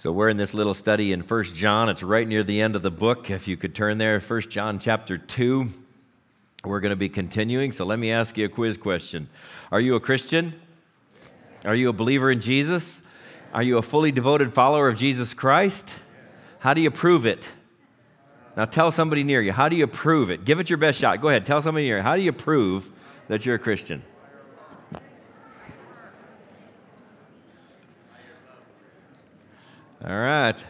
So we're in this little study in 1 John. It's right near the end of the book. If you could turn there, 1 John chapter 2. We're going to be continuing. So let me ask you a quiz question. Are you a Christian? Are you a believer in Jesus? Are you a fully devoted follower of Jesus Christ? How do you prove it? Now tell somebody near you. How do you prove it? Give it your best shot. Go ahead. Tell somebody near you. How do you prove that you're a Christian? All right.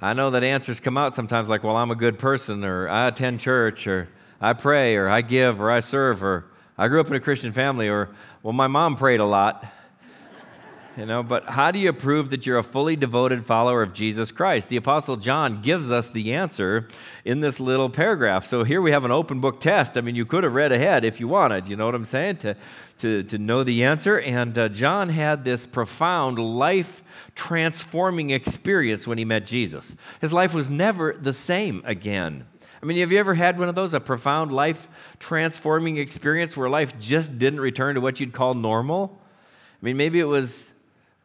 I know that answers come out sometimes like, well, I'm a good person, or I attend church, or I pray, or I give, or I serve, or I grew up in a Christian family, or, well, my mom prayed a lot. You know, but how do you prove that you're a fully devoted follower of Jesus Christ? The Apostle John gives us the answer in this little paragraph. So here we have an open book test. I mean, you could have read ahead if you wanted, you know what I'm saying, to, to, to know the answer. And uh, John had this profound life transforming experience when he met Jesus. His life was never the same again. I mean, have you ever had one of those, a profound life transforming experience where life just didn't return to what you'd call normal? I mean, maybe it was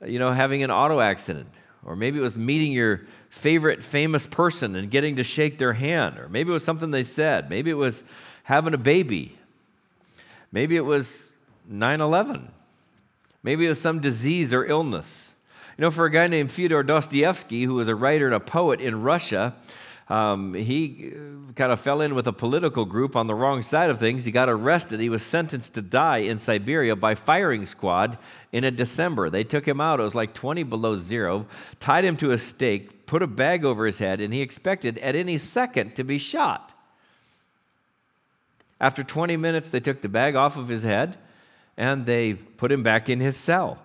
you know, having an auto accident, or maybe it was meeting your favorite famous person and getting to shake their hand, or maybe it was something they said, maybe it was having a baby, maybe it was 9 11, maybe it was some disease or illness. You know, for a guy named Fyodor Dostoevsky, who was a writer and a poet in Russia, um, he uh, kind of fell in with a political group on the wrong side of things. He got arrested. He was sentenced to die in Siberia by firing squad in a December. They took him out. It was like 20 below zero, tied him to a stake, put a bag over his head, and he expected at any second to be shot. After 20 minutes, they took the bag off of his head and they put him back in his cell.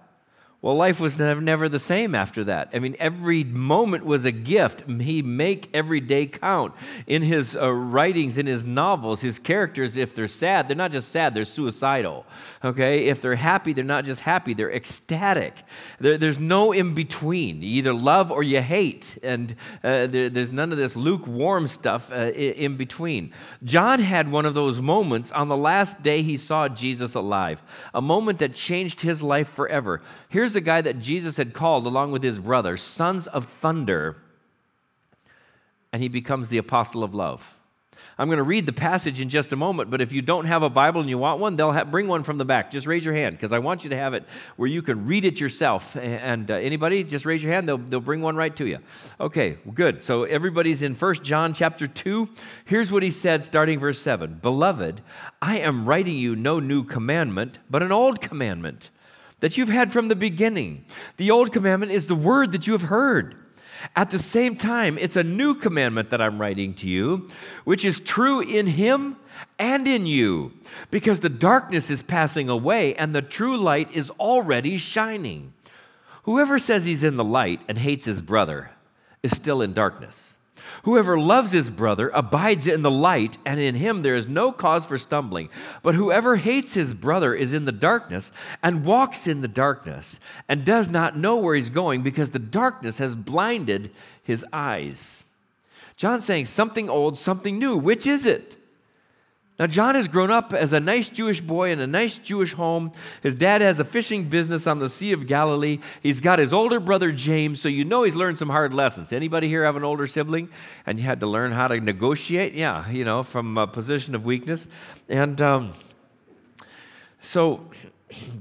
Well, life was never the same after that. I mean, every moment was a gift. He make every day count. In his uh, writings, in his novels, his characters, if they're sad, they're not just sad, they're suicidal. Okay? If they're happy, they're not just happy, they're ecstatic. There, there's no in between. You either love or you hate. And uh, there, there's none of this lukewarm stuff uh, in between. John had one of those moments on the last day he saw Jesus alive, a moment that changed his life forever. Here's Here's a guy that Jesus had called along with his brother, sons of thunder, and he becomes the apostle of love. I'm going to read the passage in just a moment, but if you don't have a Bible and you want one, they'll have, bring one from the back. Just raise your hand because I want you to have it where you can read it yourself. And uh, anybody, just raise your hand. They'll, they'll bring one right to you. Okay, good. So everybody's in First John chapter 2. Here's what he said starting verse 7 Beloved, I am writing you no new commandment, but an old commandment that you've had from the beginning. The old commandment is the word that you have heard. At the same time, it's a new commandment that I'm writing to you, which is true in him and in you, because the darkness is passing away and the true light is already shining. Whoever says he's in the light and hates his brother is still in darkness. Whoever loves his brother abides in the light, and in him there is no cause for stumbling. But whoever hates his brother is in the darkness and walks in the darkness and does not know where he's going because the darkness has blinded his eyes. John's saying something old, something new. Which is it? Now, John has grown up as a nice Jewish boy in a nice Jewish home. His dad has a fishing business on the Sea of Galilee. He's got his older brother James, so you know he's learned some hard lessons. Anybody here have an older sibling and you had to learn how to negotiate? Yeah, you know, from a position of weakness. And um, so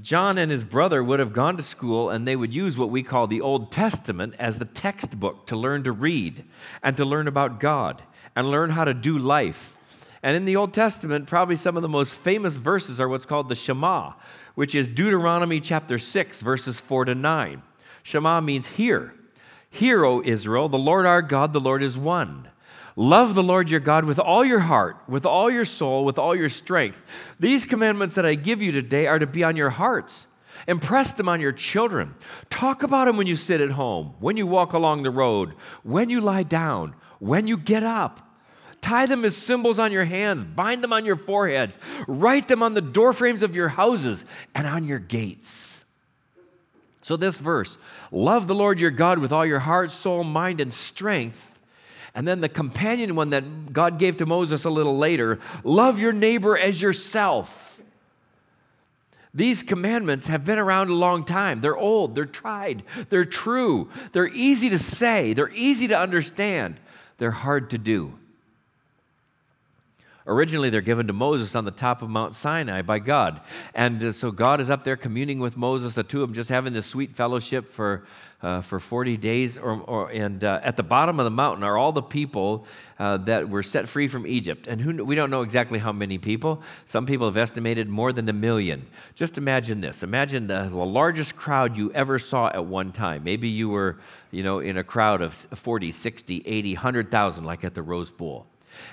John and his brother would have gone to school and they would use what we call the Old Testament as the textbook to learn to read and to learn about God and learn how to do life. And in the Old Testament, probably some of the most famous verses are what's called the Shema, which is Deuteronomy chapter 6, verses 4 to 9. Shema means hear. Hear, O Israel, the Lord our God, the Lord is one. Love the Lord your God with all your heart, with all your soul, with all your strength. These commandments that I give you today are to be on your hearts. Impress them on your children. Talk about them when you sit at home, when you walk along the road, when you lie down, when you get up. Tie them as symbols on your hands, bind them on your foreheads, write them on the doorframes of your houses and on your gates. So, this verse love the Lord your God with all your heart, soul, mind, and strength. And then the companion one that God gave to Moses a little later love your neighbor as yourself. These commandments have been around a long time. They're old, they're tried, they're true, they're easy to say, they're easy to understand, they're hard to do. Originally, they're given to Moses on the top of Mount Sinai by God. And uh, so God is up there communing with Moses, the two of them just having this sweet fellowship for, uh, for 40 days. Or, or and uh, at the bottom of the mountain are all the people uh, that were set free from Egypt. And who, we don't know exactly how many people. Some people have estimated more than a million. Just imagine this imagine the, the largest crowd you ever saw at one time. Maybe you were you know, in a crowd of 40, 60, 80, 100,000, like at the Rose Bowl.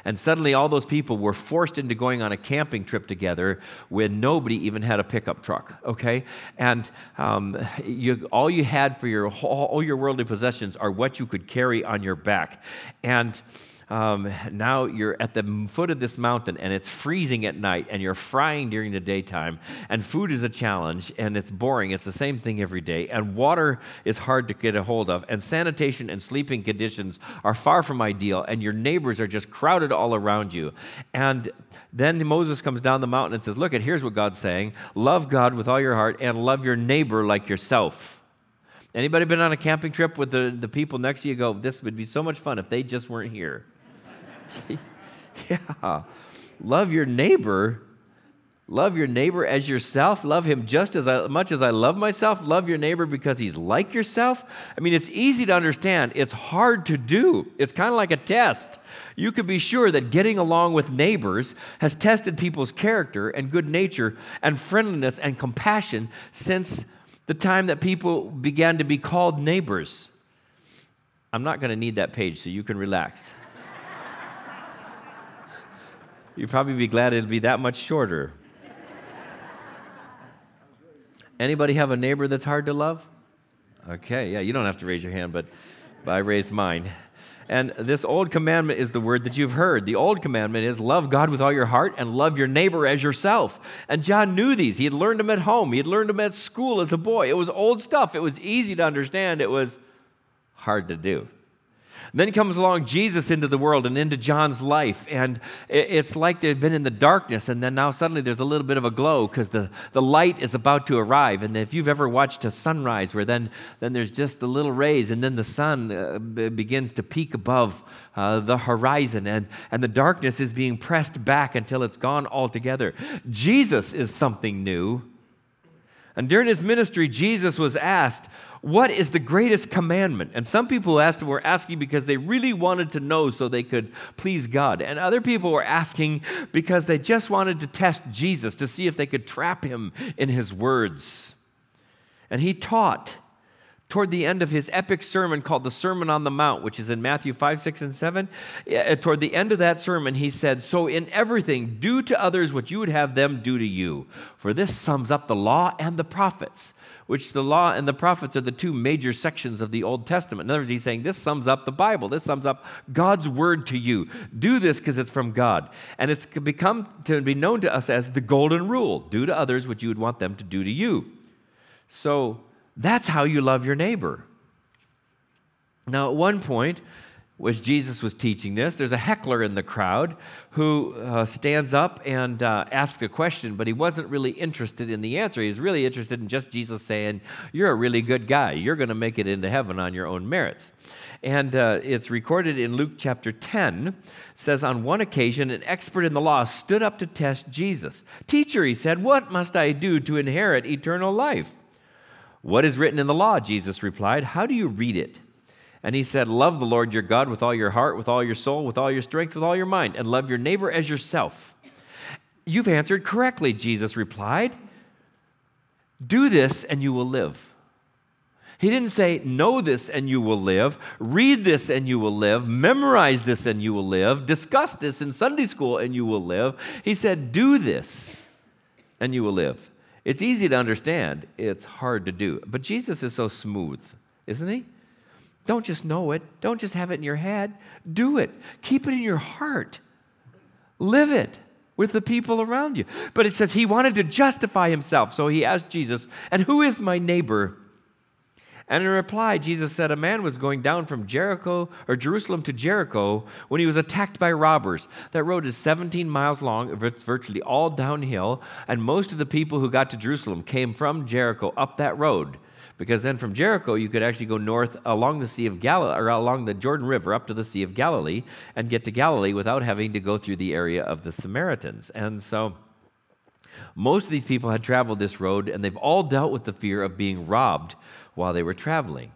And suddenly, all those people were forced into going on a camping trip together when nobody even had a pickup truck, okay? And um, you, all you had for your, all your worldly possessions are what you could carry on your back. And um, now you're at the foot of this mountain and it's freezing at night and you're frying during the daytime and food is a challenge and it's boring. It's the same thing every day and water is hard to get a hold of and sanitation and sleeping conditions are far from ideal and your neighbors are just crowded all around you. And then Moses comes down the mountain and says, Look, here's what God's saying love God with all your heart and love your neighbor like yourself. Anybody been on a camping trip with the, the people next to you go, This would be so much fun if they just weren't here? yeah. Love your neighbor. Love your neighbor as yourself. Love him just as I, much as I love myself. Love your neighbor because he's like yourself. I mean, it's easy to understand. It's hard to do. It's kind of like a test. You can be sure that getting along with neighbors has tested people's character and good nature and friendliness and compassion since the time that people began to be called neighbors. I'm not going to need that page, so you can relax. You'd probably be glad it'd be that much shorter. Anybody have a neighbor that's hard to love? Okay, yeah, you don't have to raise your hand, but, but I raised mine. And this old commandment is the word that you've heard. The old commandment is love God with all your heart and love your neighbor as yourself. And John knew these. He had learned them at home, he had learned them at school as a boy. It was old stuff, it was easy to understand, it was hard to do. Then comes along Jesus into the world and into John's life, and it's like they've been in the darkness, and then now suddenly there's a little bit of a glow because the, the light is about to arrive. And if you've ever watched a sunrise where then, then there's just the little rays, and then the sun uh, begins to peek above uh, the horizon, and, and the darkness is being pressed back until it's gone altogether. Jesus is something new. And during his ministry, Jesus was asked, What is the greatest commandment? And some people asked were asking because they really wanted to know so they could please God. And other people were asking because they just wanted to test Jesus to see if they could trap him in his words. And he taught toward the end of his epic sermon called the Sermon on the Mount, which is in Matthew 5, 6, and 7, uh, toward the end of that sermon, he said, So in everything, do to others what you would have them do to you. For this sums up the law and the prophets, which the law and the prophets are the two major sections of the Old Testament. In other words, he's saying this sums up the Bible. This sums up God's word to you. Do this because it's from God. And it's become to be known to us as the golden rule do to others what you would want them to do to you. So, that's how you love your neighbor. Now, at one point, as Jesus was teaching this, there's a heckler in the crowd who uh, stands up and uh, asks a question, but he wasn't really interested in the answer. He was really interested in just Jesus saying, You're a really good guy. You're going to make it into heaven on your own merits. And uh, it's recorded in Luke chapter 10. It says, On one occasion, an expert in the law stood up to test Jesus. Teacher, he said, What must I do to inherit eternal life? What is written in the law? Jesus replied. How do you read it? And he said, Love the Lord your God with all your heart, with all your soul, with all your strength, with all your mind, and love your neighbor as yourself. You've answered correctly, Jesus replied. Do this and you will live. He didn't say, Know this and you will live, read this and you will live, memorize this and you will live, discuss this in Sunday school and you will live. He said, Do this and you will live. It's easy to understand, it's hard to do. But Jesus is so smooth, isn't he? Don't just know it, don't just have it in your head, do it. Keep it in your heart. Live it with the people around you. But it says he wanted to justify himself, so he asked Jesus, And who is my neighbor? And in reply, Jesus said a man was going down from Jericho or Jerusalem to Jericho when he was attacked by robbers. That road is 17 miles long, it's virtually all downhill, and most of the people who got to Jerusalem came from Jericho up that road. Because then from Jericho, you could actually go north along the Sea of Galilee, or along the Jordan River up to the Sea of Galilee and get to Galilee without having to go through the area of the Samaritans. And so most of these people had traveled this road, and they've all dealt with the fear of being robbed while they were traveling.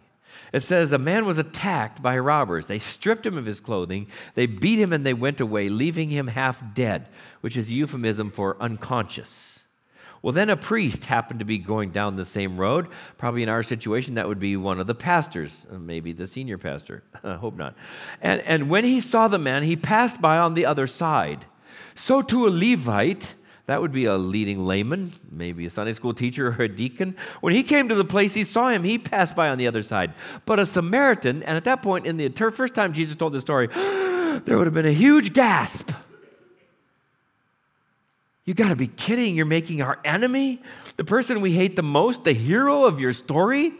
It says, A man was attacked by robbers. They stripped him of his clothing, they beat him, and they went away, leaving him half dead, which is a euphemism for unconscious. Well, then a priest happened to be going down the same road. Probably in our situation, that would be one of the pastors, uh, maybe the senior pastor. I hope not. And, and when he saw the man, he passed by on the other side. So to a Levite, that would be a leading layman, maybe a Sunday school teacher or a deacon. When he came to the place, he saw him, he passed by on the other side. But a Samaritan, and at that point, in the first time Jesus told the story, there would have been a huge gasp. You got to be kidding. You're making our enemy, the person we hate the most, the hero of your story?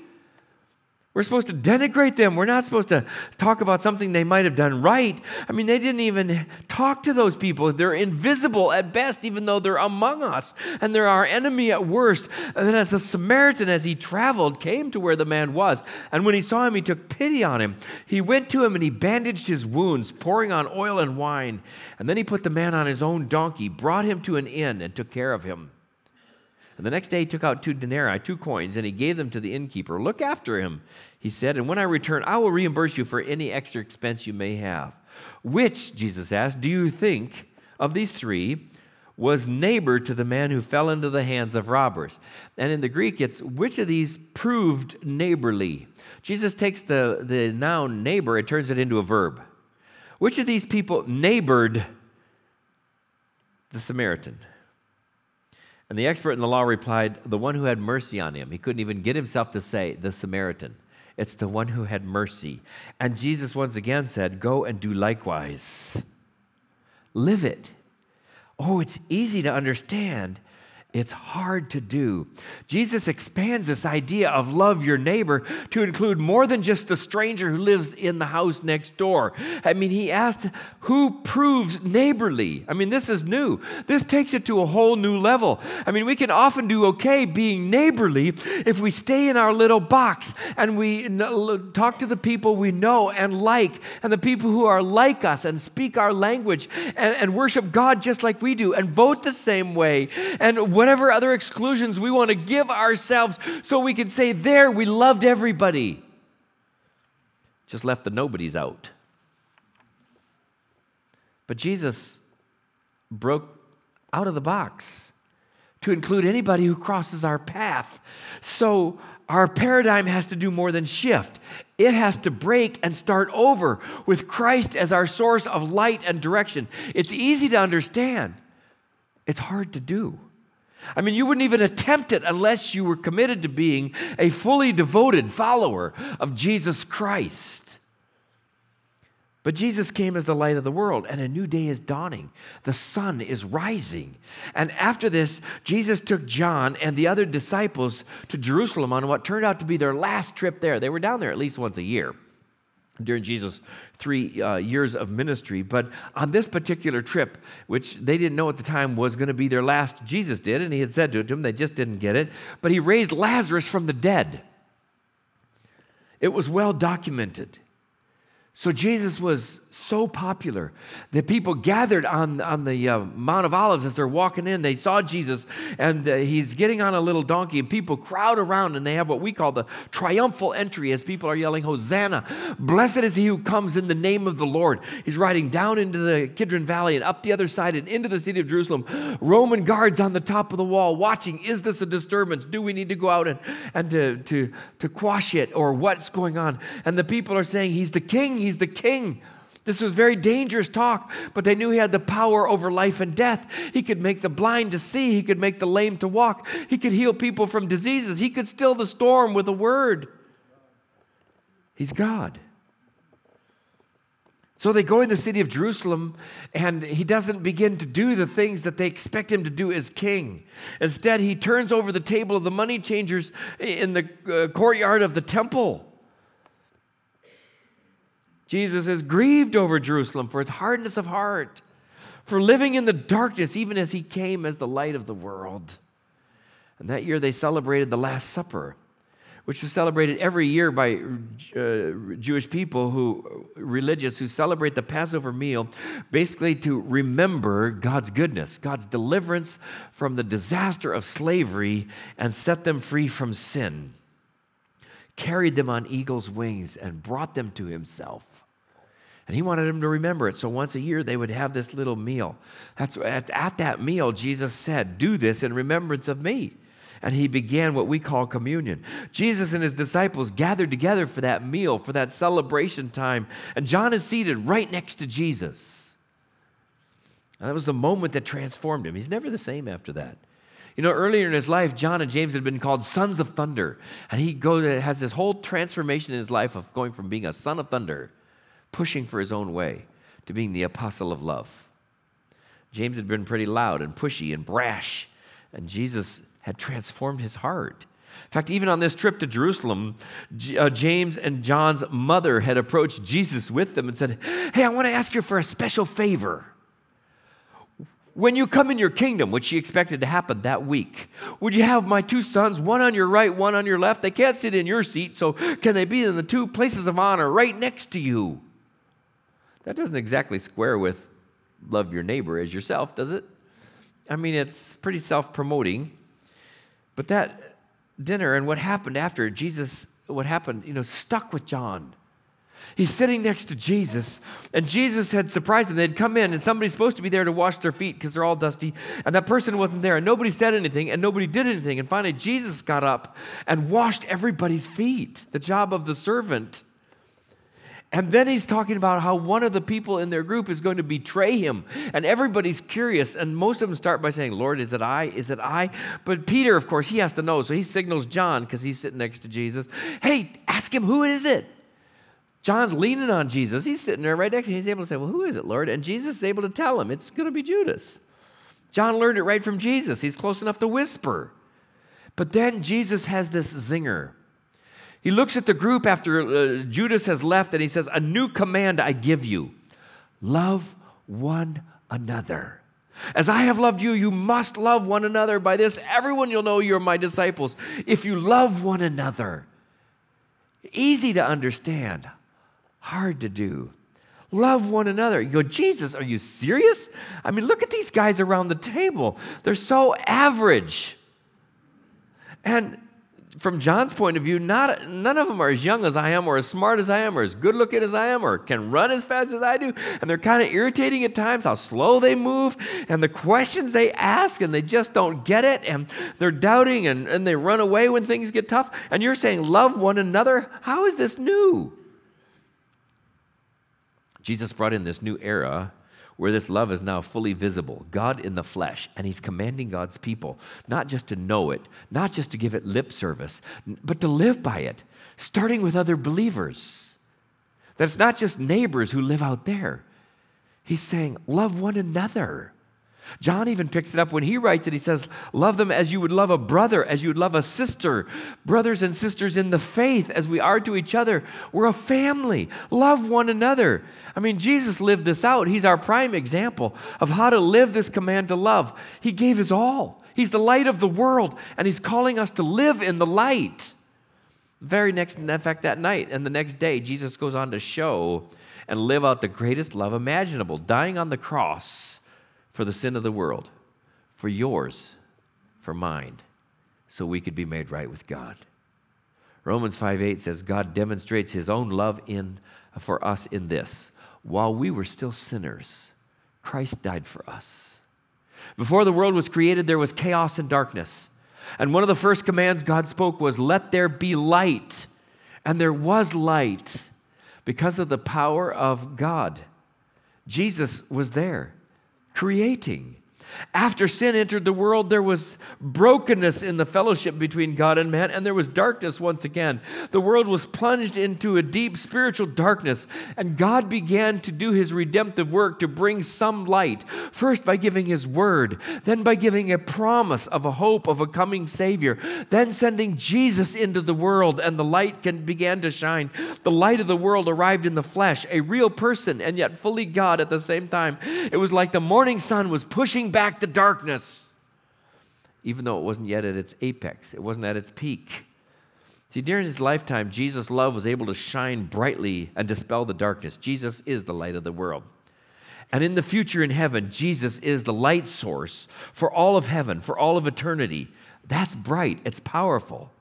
We're supposed to denigrate them. We're not supposed to talk about something they might have done right. I mean, they didn't even talk to those people. They're invisible at best, even though they're among us, and they're our enemy at worst. And then, as a Samaritan, as he traveled, came to where the man was, and when he saw him, he took pity on him. He went to him and he bandaged his wounds, pouring on oil and wine. And then he put the man on his own donkey, brought him to an inn, and took care of him. And the next day he took out two denarii, two coins, and he gave them to the innkeeper. Look after him, he said, and when I return, I will reimburse you for any extra expense you may have. Which, Jesus asked, do you think of these three was neighbor to the man who fell into the hands of robbers? And in the Greek, it's which of these proved neighborly? Jesus takes the, the noun neighbor and turns it into a verb. Which of these people neighbored the Samaritan? And the expert in the law replied, The one who had mercy on him. He couldn't even get himself to say, The Samaritan. It's the one who had mercy. And Jesus once again said, Go and do likewise. Live it. Oh, it's easy to understand it's hard to do. Jesus expands this idea of love your neighbor to include more than just the stranger who lives in the house next door. I mean, he asked, Who proves neighborly? I mean, this is new. This takes it to a whole new level. I mean, we can often do okay being neighborly if we stay in our little box and we talk to the people we know and like, and the people who are like us and speak our language and, and worship God just like we do and vote the same way. And whatever other exclusions we want to give ourselves so we can say, There, we loved everybody. Just left the nobodies out. But Jesus broke out of the box to include anybody who crosses our path. So our paradigm has to do more than shift. It has to break and start over with Christ as our source of light and direction. It's easy to understand, it's hard to do. I mean, you wouldn't even attempt it unless you were committed to being a fully devoted follower of Jesus Christ. But Jesus came as the light of the world, and a new day is dawning. The sun is rising. And after this, Jesus took John and the other disciples to Jerusalem on what turned out to be their last trip there. They were down there at least once a year during Jesus' three uh, years of ministry. But on this particular trip, which they didn't know at the time was going to be their last, Jesus did, and he had said to them, they just didn't get it. But he raised Lazarus from the dead. It was well documented. So Jesus was so popular that people gathered on, on the uh, Mount of Olives as they're walking in. They saw Jesus and uh, he's getting on a little donkey, and people crowd around and they have what we call the triumphal entry as people are yelling, Hosanna! Blessed is he who comes in the name of the Lord. He's riding down into the Kidron Valley and up the other side and into the city of Jerusalem. Roman guards on the top of the wall watching. Is this a disturbance? Do we need to go out and, and to, to, to quash it or what's going on? And the people are saying, He's the king, he's the king. This was very dangerous talk, but they knew he had the power over life and death. He could make the blind to see, he could make the lame to walk, he could heal people from diseases, he could still the storm with a word. He's God. So they go in the city of Jerusalem, and he doesn't begin to do the things that they expect him to do as king. Instead, he turns over the table of the money changers in the uh, courtyard of the temple. Jesus is grieved over Jerusalem for its hardness of heart, for living in the darkness, even as he came as the light of the world. And that year they celebrated the Last Supper which was celebrated every year by uh, Jewish people who religious who celebrate the Passover meal basically to remember God's goodness, God's deliverance from the disaster of slavery and set them free from sin. Carried them on eagle's wings and brought them to himself. And he wanted them to remember it. So once a year, they would have this little meal. That's, at, at that meal, Jesus said, Do this in remembrance of me and he began what we call communion. Jesus and his disciples gathered together for that meal, for that celebration time, and John is seated right next to Jesus. And that was the moment that transformed him. He's never the same after that. You know, earlier in his life, John and James had been called sons of thunder. And he goes, has this whole transformation in his life of going from being a son of thunder, pushing for his own way, to being the apostle of love. James had been pretty loud and pushy and brash. And Jesus had transformed his heart. In fact, even on this trip to Jerusalem, uh, James and John's mother had approached Jesus with them and said, Hey, I want to ask you for a special favor. When you come in your kingdom, which she expected to happen that week, would you have my two sons, one on your right, one on your left? They can't sit in your seat, so can they be in the two places of honor right next to you? That doesn't exactly square with love your neighbor as yourself, does it? I mean, it's pretty self promoting. But that dinner and what happened after, Jesus, what happened, you know, stuck with John. He's sitting next to Jesus, and Jesus had surprised them. They'd come in, and somebody's supposed to be there to wash their feet because they're all dusty, and that person wasn't there, and nobody said anything, and nobody did anything. And finally, Jesus got up and washed everybody's feet, the job of the servant. And then he's talking about how one of the people in their group is going to betray him. And everybody's curious. And most of them start by saying, Lord, is it I? Is it I? But Peter, of course, he has to know. So he signals John because he's sitting next to Jesus. Hey, ask him, who is it? John's leaning on Jesus. He's sitting there right next to him. He's able to say, Well, who is it, Lord? And Jesus is able to tell him, It's going to be Judas. John learned it right from Jesus. He's close enough to whisper. But then Jesus has this zinger. He looks at the group after uh, Judas has left and he says, A new command I give you love one another. As I have loved you, you must love one another. By this, everyone you'll know you're my disciples if you love one another. Easy to understand, hard to do. Love one another. You go, Jesus, are you serious? I mean, look at these guys around the table. They're so average. And from John's point of view, not, none of them are as young as I am, or as smart as I am, or as good looking as I am, or can run as fast as I do. And they're kind of irritating at times how slow they move and the questions they ask, and they just don't get it. And they're doubting and, and they run away when things get tough. And you're saying, love one another? How is this new? Jesus brought in this new era where this love is now fully visible God in the flesh, and He's commanding God's people not just to know it, not just to give it lip service, but to live by it, starting with other believers. That's not just neighbors who live out there. He's saying, love one another. John even picks it up when he writes it. He says, Love them as you would love a brother, as you would love a sister. Brothers and sisters in the faith, as we are to each other. We're a family. Love one another. I mean, Jesus lived this out. He's our prime example of how to live this command to love. He gave his all. He's the light of the world, and he's calling us to live in the light. Very next, in fact, that night and the next day, Jesus goes on to show and live out the greatest love imaginable, dying on the cross for the sin of the world, for yours, for mine, so we could be made right with God. Romans 5 8 says, God demonstrates his own love in, for us in this. While we were still sinners, Christ died for us. Before the world was created, there was chaos and darkness. And one of the first commands God spoke was, Let there be light. And there was light because of the power of God. Jesus was there creating. After sin entered the world, there was brokenness in the fellowship between God and man, and there was darkness once again. The world was plunged into a deep spiritual darkness, and God began to do his redemptive work to bring some light. First, by giving his word, then, by giving a promise of a hope of a coming Savior, then sending Jesus into the world, and the light can, began to shine. The light of the world arrived in the flesh, a real person, and yet fully God at the same time. It was like the morning sun was pushing back back the darkness, even though it wasn't yet at its apex, it wasn't at its peak. See, during his lifetime, Jesus' love was able to shine brightly and dispel the darkness. Jesus is the light of the world. And in the future in heaven, Jesus is the light source for all of heaven, for all of eternity. That's bright, it's powerful.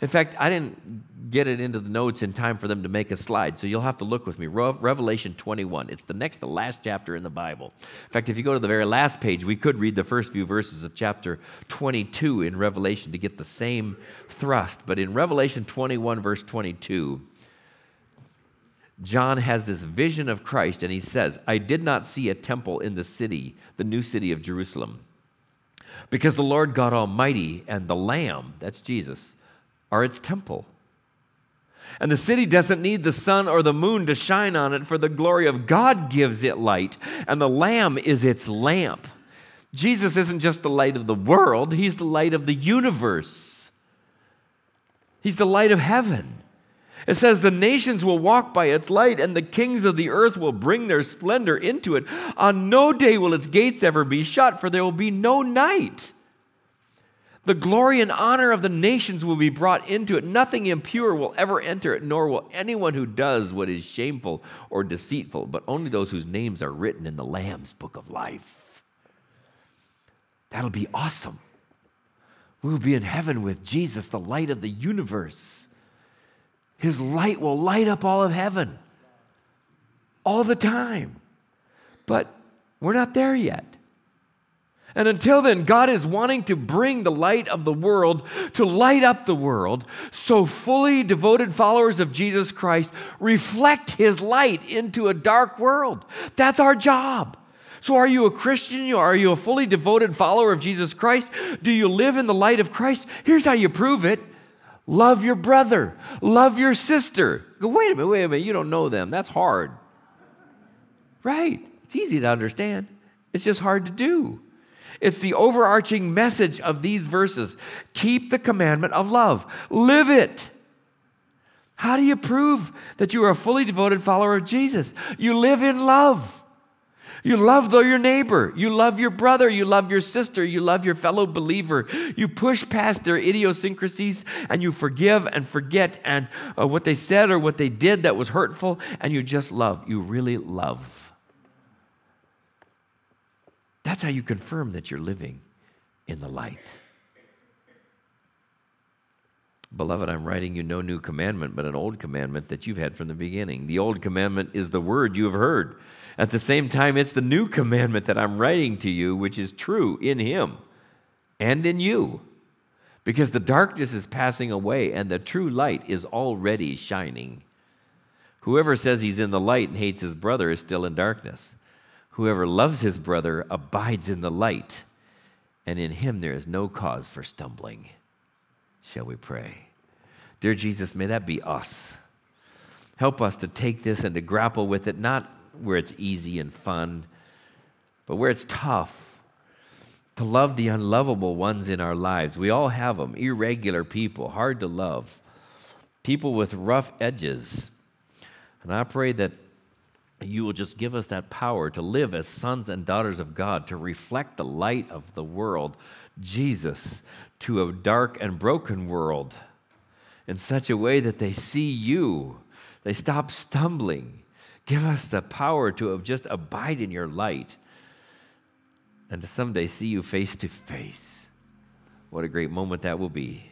In fact, I didn't get it into the notes in time for them to make a slide, so you'll have to look with me. Revelation 21. It's the next to last chapter in the Bible. In fact, if you go to the very last page, we could read the first few verses of chapter 22 in Revelation to get the same thrust. But in Revelation 21, verse 22, John has this vision of Christ, and he says, I did not see a temple in the city, the new city of Jerusalem, because the Lord God Almighty and the Lamb, that's Jesus, are its temple. And the city doesn't need the sun or the moon to shine on it, for the glory of God gives it light, and the Lamb is its lamp. Jesus isn't just the light of the world, He's the light of the universe. He's the light of heaven. It says, The nations will walk by its light, and the kings of the earth will bring their splendor into it. On no day will its gates ever be shut, for there will be no night. The glory and honor of the nations will be brought into it. Nothing impure will ever enter it, nor will anyone who does what is shameful or deceitful, but only those whose names are written in the Lamb's book of life. That'll be awesome. We will be in heaven with Jesus, the light of the universe. His light will light up all of heaven all the time. But we're not there yet. And until then, God is wanting to bring the light of the world to light up the world so fully devoted followers of Jesus Christ reflect his light into a dark world. That's our job. So, are you a Christian? Are you a fully devoted follower of Jesus Christ? Do you live in the light of Christ? Here's how you prove it love your brother, love your sister. Go, wait a minute, wait a minute, you don't know them. That's hard. Right. It's easy to understand, it's just hard to do. It's the overarching message of these verses. Keep the commandment of love, live it. How do you prove that you are a fully devoted follower of Jesus? You live in love. You love your neighbor. You love your brother. You love your sister. You love your fellow believer. You push past their idiosyncrasies and you forgive and forget and uh, what they said or what they did that was hurtful and you just love. You really love. That's how you confirm that you're living in the light. Beloved, I'm writing you no new commandment, but an old commandment that you've had from the beginning. The old commandment is the word you have heard. At the same time, it's the new commandment that I'm writing to you, which is true in Him and in you. Because the darkness is passing away and the true light is already shining. Whoever says he's in the light and hates his brother is still in darkness. Whoever loves his brother abides in the light, and in him there is no cause for stumbling. Shall we pray? Dear Jesus, may that be us. Help us to take this and to grapple with it, not where it's easy and fun, but where it's tough. To love the unlovable ones in our lives. We all have them irregular people, hard to love, people with rough edges. And I pray that you will just give us that power to live as sons and daughters of God, to reflect the light of the world, Jesus, to a dark and broken world in such a way that they see you, they stop stumbling. Give us the power to just abide in your light and to someday see you face to face. What a great moment that will be.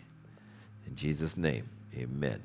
In Jesus' name, amen.